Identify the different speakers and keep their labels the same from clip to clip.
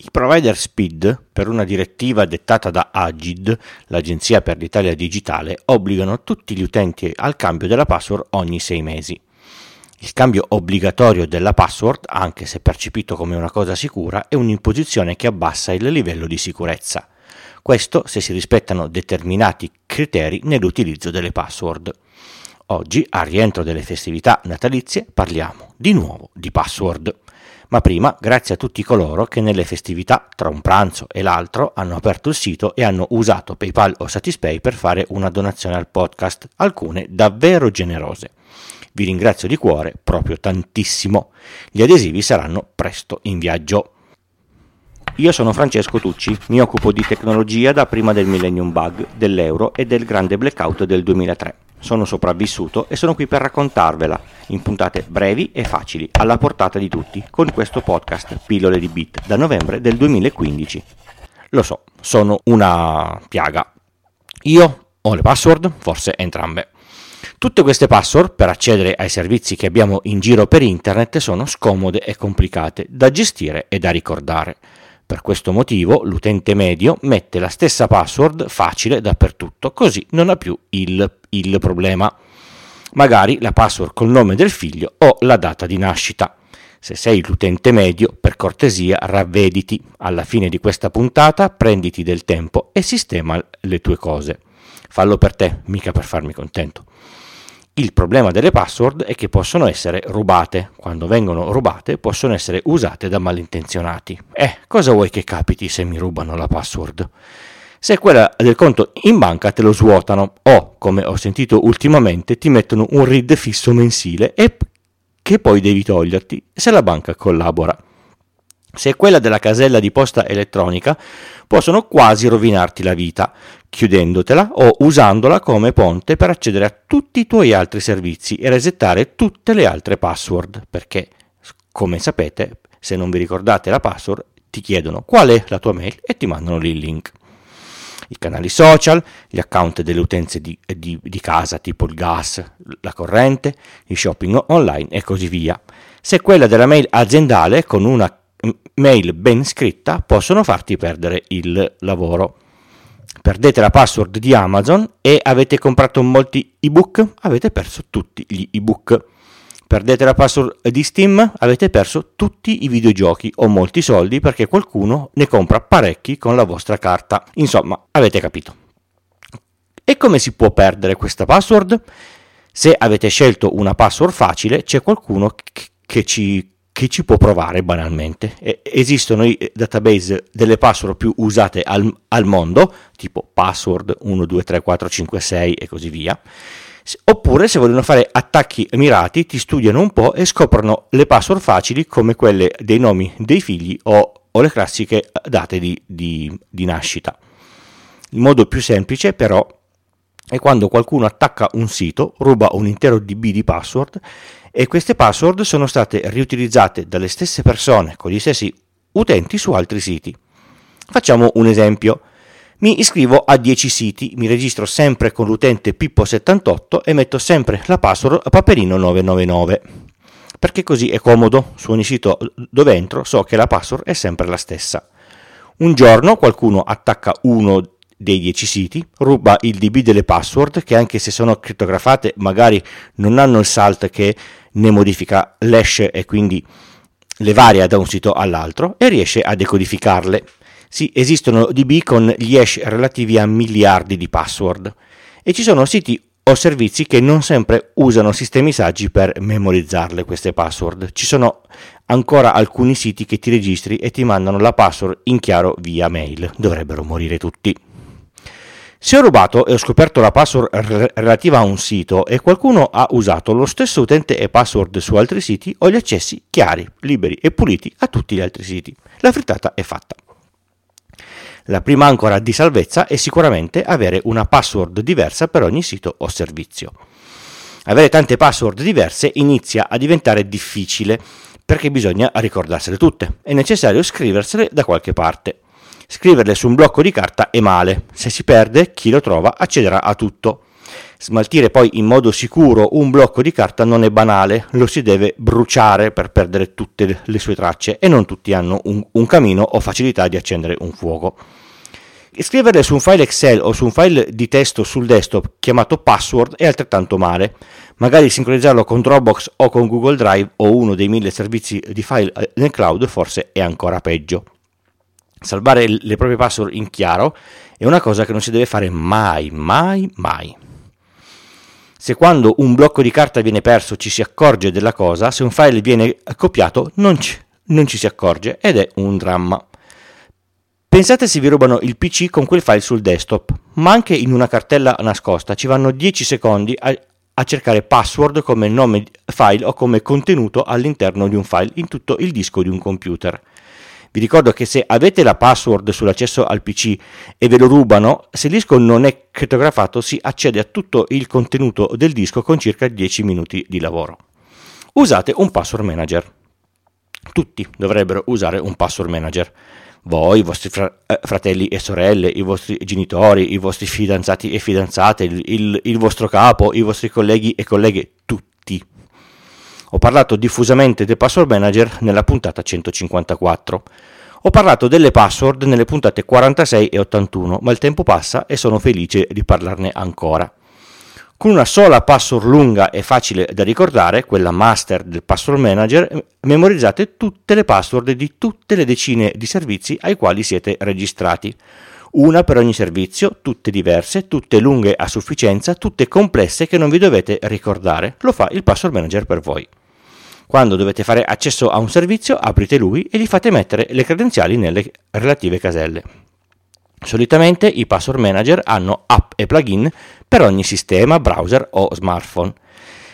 Speaker 1: I provider SPID, per una direttiva dettata da Agid, l'Agenzia per l'Italia Digitale, obbligano tutti gli utenti al cambio della password ogni sei mesi. Il cambio obbligatorio della password, anche se percepito come una cosa sicura, è un'imposizione che abbassa il livello di sicurezza. Questo se si rispettano determinati criteri nell'utilizzo delle password. Oggi, al rientro delle festività natalizie, parliamo di nuovo di password. Ma prima, grazie a tutti coloro che nelle festività, tra un pranzo e l'altro, hanno aperto il sito e hanno usato PayPal o Satispay per fare una donazione al podcast, alcune davvero generose. Vi ringrazio di cuore proprio tantissimo. Gli adesivi saranno presto in viaggio. Io sono Francesco Tucci, mi occupo di tecnologia da prima del Millennium Bug, dell'euro e del grande blackout del 2003. Sono sopravvissuto e sono qui per raccontarvela in puntate brevi e facili, alla portata di tutti, con questo podcast Pillole di Bit da novembre del 2015. Lo so, sono una piaga. Io ho le password, forse entrambe. Tutte queste password per accedere ai servizi che abbiamo in giro per internet sono scomode e complicate da gestire e da ricordare. Per questo motivo l'utente medio mette la stessa password facile dappertutto, così non ha più il, il problema. Magari la password col nome del figlio o la data di nascita. Se sei l'utente medio, per cortesia ravvediti. Alla fine di questa puntata prenditi del tempo e sistema le tue cose. Fallo per te, mica per farmi contento. Il problema delle password è che possono essere rubate. Quando vengono rubate possono essere usate da malintenzionati. Eh, cosa vuoi che capiti se mi rubano la password? Se quella del conto in banca te lo svuotano o, come ho sentito ultimamente, ti mettono un read fisso mensile e che poi devi toglierti se la banca collabora. Se quella della casella di posta elettronica, possono quasi rovinarti la vita, chiudendotela o usandola come ponte per accedere a tutti i tuoi altri servizi e resettare tutte le altre password, perché, come sapete, se non vi ricordate la password, ti chiedono qual è la tua mail e ti mandano lì il link. I canali social, gli account delle utenze di, di, di casa tipo il gas, la corrente, il shopping online e così via. Se quella della mail aziendale con una mail ben scritta possono farti perdere il lavoro. Perdete la password di Amazon e avete comprato molti ebook, avete perso tutti gli ebook. Perdete la password di Steam, avete perso tutti i videogiochi o molti soldi perché qualcuno ne compra parecchi con la vostra carta. Insomma, avete capito. E come si può perdere questa password? Se avete scelto una password facile, c'è qualcuno che ci che ci può provare banalmente. Esistono i database delle password più usate al, al mondo, tipo password 1, 2, 3, 4, 5, 6 e così via. Oppure se vogliono fare attacchi mirati ti studiano un po' e scoprono le password facili come quelle dei nomi dei figli o, o le classiche date di, di, di nascita. Il modo più semplice però è quando qualcuno attacca un sito, ruba un intero DB di password e queste password sono state riutilizzate dalle stesse persone con gli stessi utenti su altri siti. Facciamo un esempio. Mi iscrivo a 10 siti, mi registro sempre con l'utente Pippo78 e metto sempre la password Paperino999. Perché così è comodo, su ogni sito dove entro so che la password è sempre la stessa. Un giorno qualcuno attacca uno dei 10 siti, ruba il DB delle password che anche se sono crittografate magari non hanno il salt che ne modifica l'hash e quindi le varia da un sito all'altro e riesce a decodificarle. Sì, esistono DB con gli hash relativi a miliardi di password e ci sono siti o servizi che non sempre usano sistemi saggi per memorizzarle queste password. Ci sono ancora alcuni siti che ti registri e ti mandano la password in chiaro via mail. Dovrebbero morire tutti. Se ho rubato e ho scoperto la password r- relativa a un sito e qualcuno ha usato lo stesso utente e password su altri siti, ho gli accessi chiari, liberi e puliti a tutti gli altri siti. La frittata è fatta. La prima ancora di salvezza è sicuramente avere una password diversa per ogni sito o servizio. Avere tante password diverse inizia a diventare difficile perché bisogna ricordarsele tutte. È necessario scriversele da qualche parte. Scriverle su un blocco di carta è male, se si perde chi lo trova accederà a tutto. Smaltire poi in modo sicuro un blocco di carta non è banale, lo si deve bruciare per perdere tutte le sue tracce e non tutti hanno un, un camino o facilità di accendere un fuoco. Scriverle su un file Excel o su un file di testo sul desktop chiamato password è altrettanto male. Magari sincronizzarlo con Dropbox o con Google Drive o uno dei mille servizi di file eh, nel cloud forse è ancora peggio. Salvare le proprie password in chiaro è una cosa che non si deve fare mai, mai, mai. Se quando un blocco di carta viene perso ci si accorge della cosa, se un file viene copiato non ci, non ci si accorge ed è un dramma. Pensate se vi rubano il PC con quel file sul desktop, ma anche in una cartella nascosta ci vanno 10 secondi a, a, cercare password come nome file o come contenuto all'interno di un file in tutto il disco di un computer. Vi ricordo che se avete la password sull'accesso al PC e ve lo rubano, se il disco non è crittografato si accede a tutto il contenuto del disco con circa 10 minuti di lavoro. Usate un password manager. Tutti dovrebbero usare un password manager voi, i vostri fra- eh, fratelli e sorelle, i vostri genitori, i vostri fidanzati e fidanzate, il, il, il vostro capo, i vostri colleghi e colleghe, tutti. Ho parlato diffusamente del password manager nella puntata 154. Ho parlato delle password nelle puntate 46 e 81, ma il tempo passa e sono felice di parlarne ancora. Con una sola password lunga e facile da ricordare, quella master del password manager, memorizzate tutte le password di tutte le decine di servizi ai quali siete registrati. Una per ogni servizio, tutte diverse, tutte lunghe a sufficienza, tutte complesse che non vi dovete ricordare. Lo fa il password manager per voi. Quando dovete fare accesso a un servizio, aprite lui e gli fate mettere le credenziali nelle relative caselle. Solitamente i password manager hanno app e plugin per ogni sistema, browser o smartphone.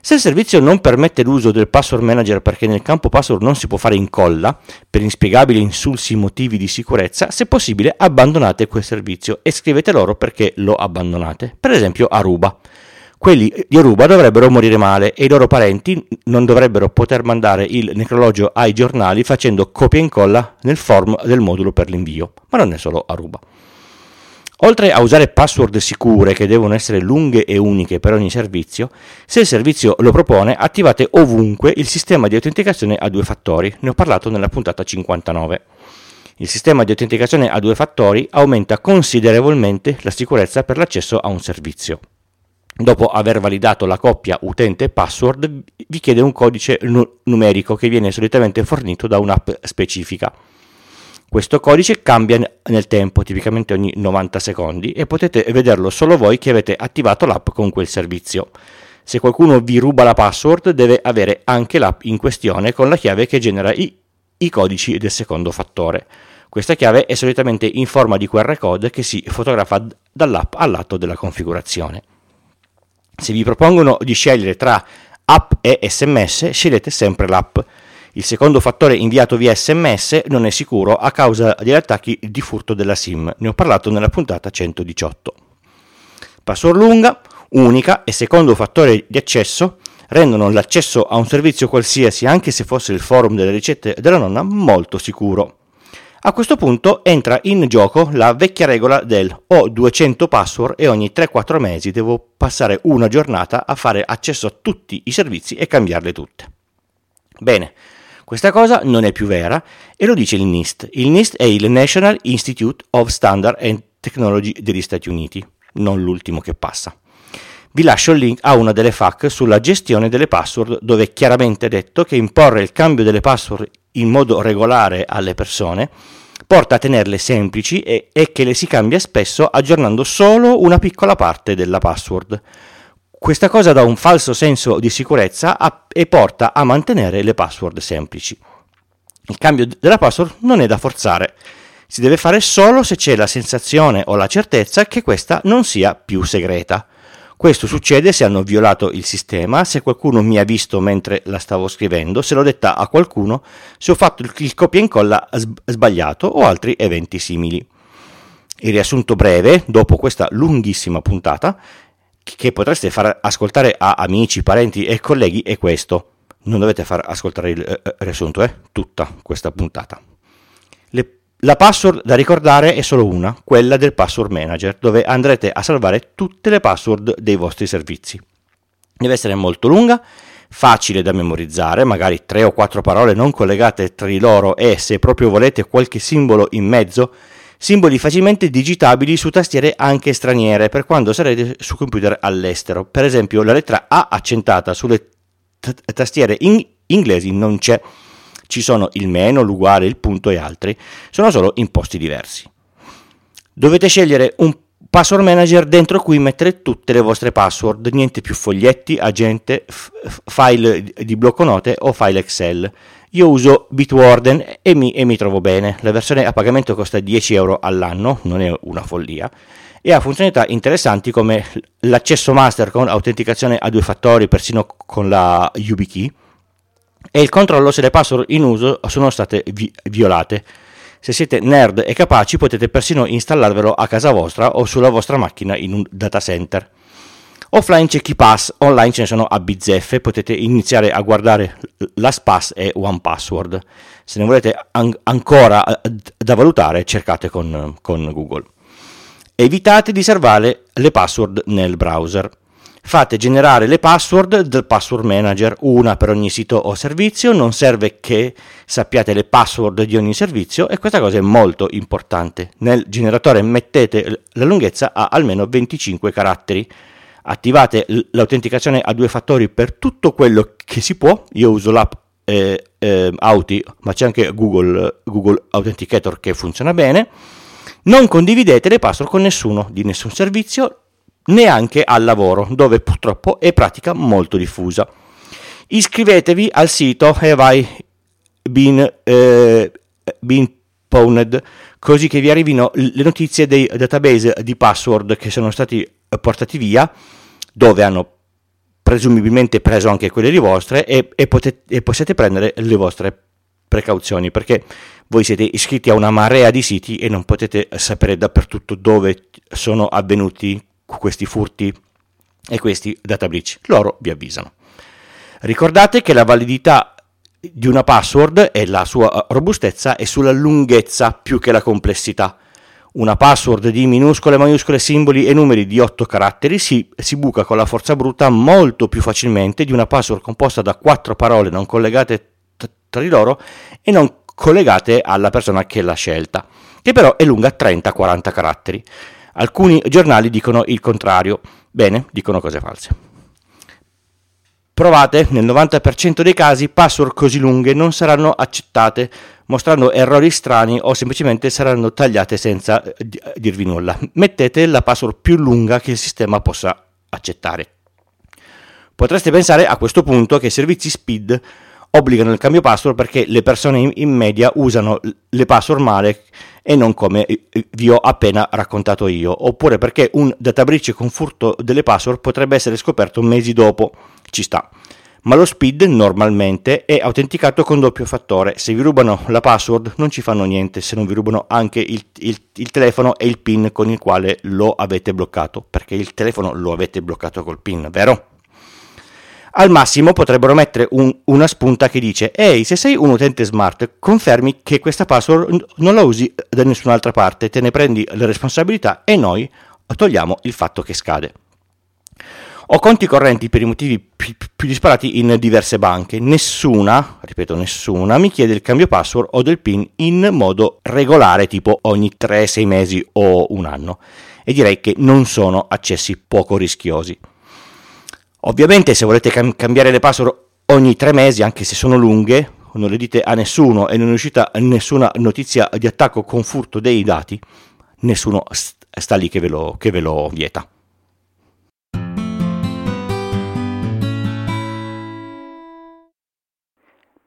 Speaker 1: Se il servizio non permette l'uso del password manager perché nel campo password non si può fare incolla, per inspiegabili insulsi motivi di sicurezza, se possibile abbandonate quel servizio e scrivete loro perché lo abbandonate, per esempio Aruba. Quelli di Aruba dovrebbero morire male e i loro parenti non dovrebbero poter mandare il necrologio ai giornali facendo copia e incolla nel form del modulo per l'invio, ma non è solo Aruba. Oltre a usare password sicure che devono essere lunghe e uniche per ogni servizio, se il servizio lo propone attivate ovunque il sistema di autenticazione a due fattori, ne ho parlato nella puntata 59. Il sistema di autenticazione a due fattori aumenta considerevolmente la sicurezza per l'accesso a un servizio. Dopo aver validato la coppia utente password, vi chiede un codice numerico che viene solitamente fornito da un'app specifica. Questo codice cambia nel tempo, tipicamente ogni 90 secondi, e potete vederlo solo voi che avete attivato l'app con quel servizio. Se qualcuno vi ruba la password, deve avere anche l'app in questione con la chiave che genera i, i codici del secondo fattore. Questa chiave è solitamente in forma di QR code che si fotografa dall'app al lato della configurazione. Se vi propongono di scegliere tra app e sms, scegliete sempre l'app. Il secondo fattore inviato via sms non è sicuro a causa degli attacchi di furto della SIM, ne ho parlato nella puntata 118. Password lunga, unica e secondo fattore di accesso rendono l'accesso a un servizio qualsiasi, anche se fosse il forum delle ricette della nonna, molto sicuro. A questo punto entra in gioco la vecchia regola del ho 200 password e ogni 3-4 mesi devo passare una giornata a fare accesso a tutti i servizi e cambiarle tutte. Bene, questa cosa non è più vera e lo dice il NIST. Il NIST è il National Institute of Standard and Technology degli Stati Uniti, non l'ultimo che passa. Vi lascio il link a una delle FAQ sulla gestione delle password dove è chiaramente detto che imporre il cambio delle password in modo regolare alle persone porta a tenerle semplici e, e che le si cambia spesso aggiornando solo una piccola parte della password. Questa cosa dà un falso senso di sicurezza a, e porta a mantenere le password semplici. Il cambio della password non è da forzare, si deve fare solo se c'è la sensazione o la certezza che questa non sia più segreta. Questo succede se hanno violato il sistema, se qualcuno mi ha visto mentre la stavo scrivendo, se l'ho detta a qualcuno, se ho fatto il copia e incolla sbagliato o altri eventi simili. Il riassunto breve, dopo questa lunghissima puntata, che potreste far ascoltare a amici, parenti e colleghi è questo. Non dovete far ascoltare il eh, riassunto, eh? tutta questa puntata. Le La password da ricordare è solo una, quella del password manager, dove andrete a salvare tutte le password dei vostri servizi. Deve essere molto lunga, facile da memorizzare, magari 3 o 4 parole non collegate tra di loro e se proprio volete qualche simbolo in mezzo, simboli facilmente digitabili su tastiere anche straniere per quando sarete su computer all'estero. Per esempio la lettera A accentata sulle t- tastiere in- inglesi non c'è ci sono il meno, l'uguale, il punto e altri, sono solo in posti diversi. Dovete scegliere un password manager dentro cui mettere tutte le vostre password, niente più foglietti, agente, f- file di blocco note o file Excel. Io uso Bitwarden e mi, e mi trovo bene. La versione a pagamento costa 10 euro all'anno, non è una follia, e ha funzionalità interessanti come l'accesso master con autenticazione a due fattori, persino con la YubiKey, e il controllo se le password in uso sono state vi- violate. Se siete nerd e capaci potete persino installarvelo a casa vostra o sulla vostra macchina in un data center. Offline c'è KeyPass, online ce ne sono a bizzeffe, potete iniziare a guardare LastPass e OnePassword. Se ne volete an- ancora da valutare cercate con, con Google. Evitate di salvare le password nel browser fate generare le password del password manager, una per ogni sito o servizio, non serve che sappiate le password di ogni servizio e questa cosa è molto importante. Nel generatore mettete la lunghezza a almeno 25 caratteri. Attivate l'autenticazione a due fattori per tutto quello che si può. Io uso l'app eh, eh, Auti, ma c'è anche Google, Google Authenticator che funziona bene. Non condividete le password con nessuno di nessun servizio, neanche al lavoro, dove purtroppo è pratica molto diffusa. Iscrivetevi al sito Have I Been, eh, been Pwned, così che vi arrivino le notizie dei database di password che sono stati portati via, dove hanno presumibilmente preso anche quelle di vostre e, e, potete, e possiate prendere le vostre precauzioni perché voi siete iscritti a una marea di siti e non potete sapere dappertutto dove sono avvenuti questi furti e questi data breach. Loro vi avvisano. Ricordate che la validità di una password e la sua robustezza è sulla lunghezza più che la complessità. Una password di minuscole, maiuscole, simboli e numeri di 8 caratteri si, si buca con la forza bruta molto più facilmente di una password composta da 4 parole non collegate t- tra di loro e non collegate alla persona che l'ha scelta, che però è lunga 30-40 caratteri. Alcuni giornali dicono il contrario. Bene, dicono cose false. Provate, nel 90% dei casi password così lunghe non saranno accettate, mostrando errori strani o semplicemente saranno tagliate senza eh, dirvi nulla. Mettete la password più lunga che il sistema possa accettare. Potreste pensare a questo punto che i servizi speed obbligano il cambio password perché le persone in media usano le password male e non come vi ho appena raccontato io, oppure perché un data breach con furto delle password potrebbe essere scoperto mesi dopo, ci sta. Ma lo speed normalmente è autenticato con doppio fattore. Se vi rubano la password non ci fanno niente se non vi rubano anche il, il, il telefono e il PIN con il quale lo avete bloccato, perché il telefono lo avete bloccato col PIN, vero? Al massimo potrebbero mettere un, una spunta che dice Ehi, se sei un utente smart, confermi che questa password non la usi da nessun'altra parte, te ne prendi le responsabilità e noi togliamo il fatto che scade. Ho conti correnti per i motivi più, più disparati in diverse banche. Nessuna, ripeto nessuna, mi chiede il cambio password o del PIN in modo regolare, tipo ogni 3-6 mesi o un anno. E direi che non sono accessi poco rischiosi. Ovviamente se volete cam- cambiare le password ogni tre mesi, anche se sono lunghe, non le dite a nessuno e non è uscita nessuna notizia di attacco con furto dei dati, nessuno sta lì che ve lo, che ve lo vieta.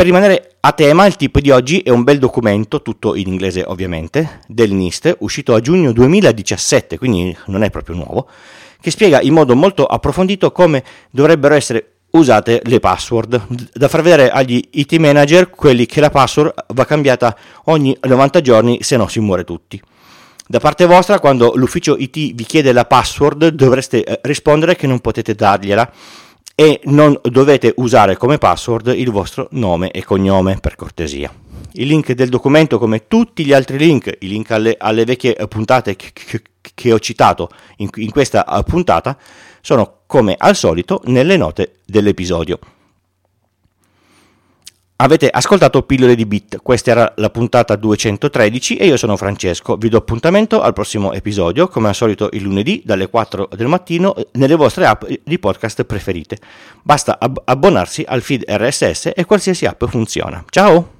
Speaker 1: Per rimanere a tema, il tip di oggi è un bel documento, tutto in inglese ovviamente, del NIST, uscito a giugno 2017, quindi non è proprio nuovo, che spiega in modo molto approfondito come dovrebbero essere usate le password, da far vedere agli IT manager quelli che la password va cambiata ogni 90 giorni se no si muore tutti. Da parte vostra, quando l'ufficio IT vi chiede la password, dovreste eh, rispondere che non potete dargliela e non dovete usare come password il vostro nome e cognome per cortesia. Il link del documento, come tutti gli altri link, i link alle, alle vecchie puntate che, ho citato in, in questa puntata, sono come al solito nelle note dell'episodio. Avete ascoltato Pillole di Bit, questa era la puntata 213 e io sono Francesco. Vi do appuntamento al prossimo episodio, come al solito il lunedì dalle 4 del mattino nelle vostre app di podcast preferite. Basta ab- abbonarsi al feed RSS e qualsiasi app funziona. Ciao!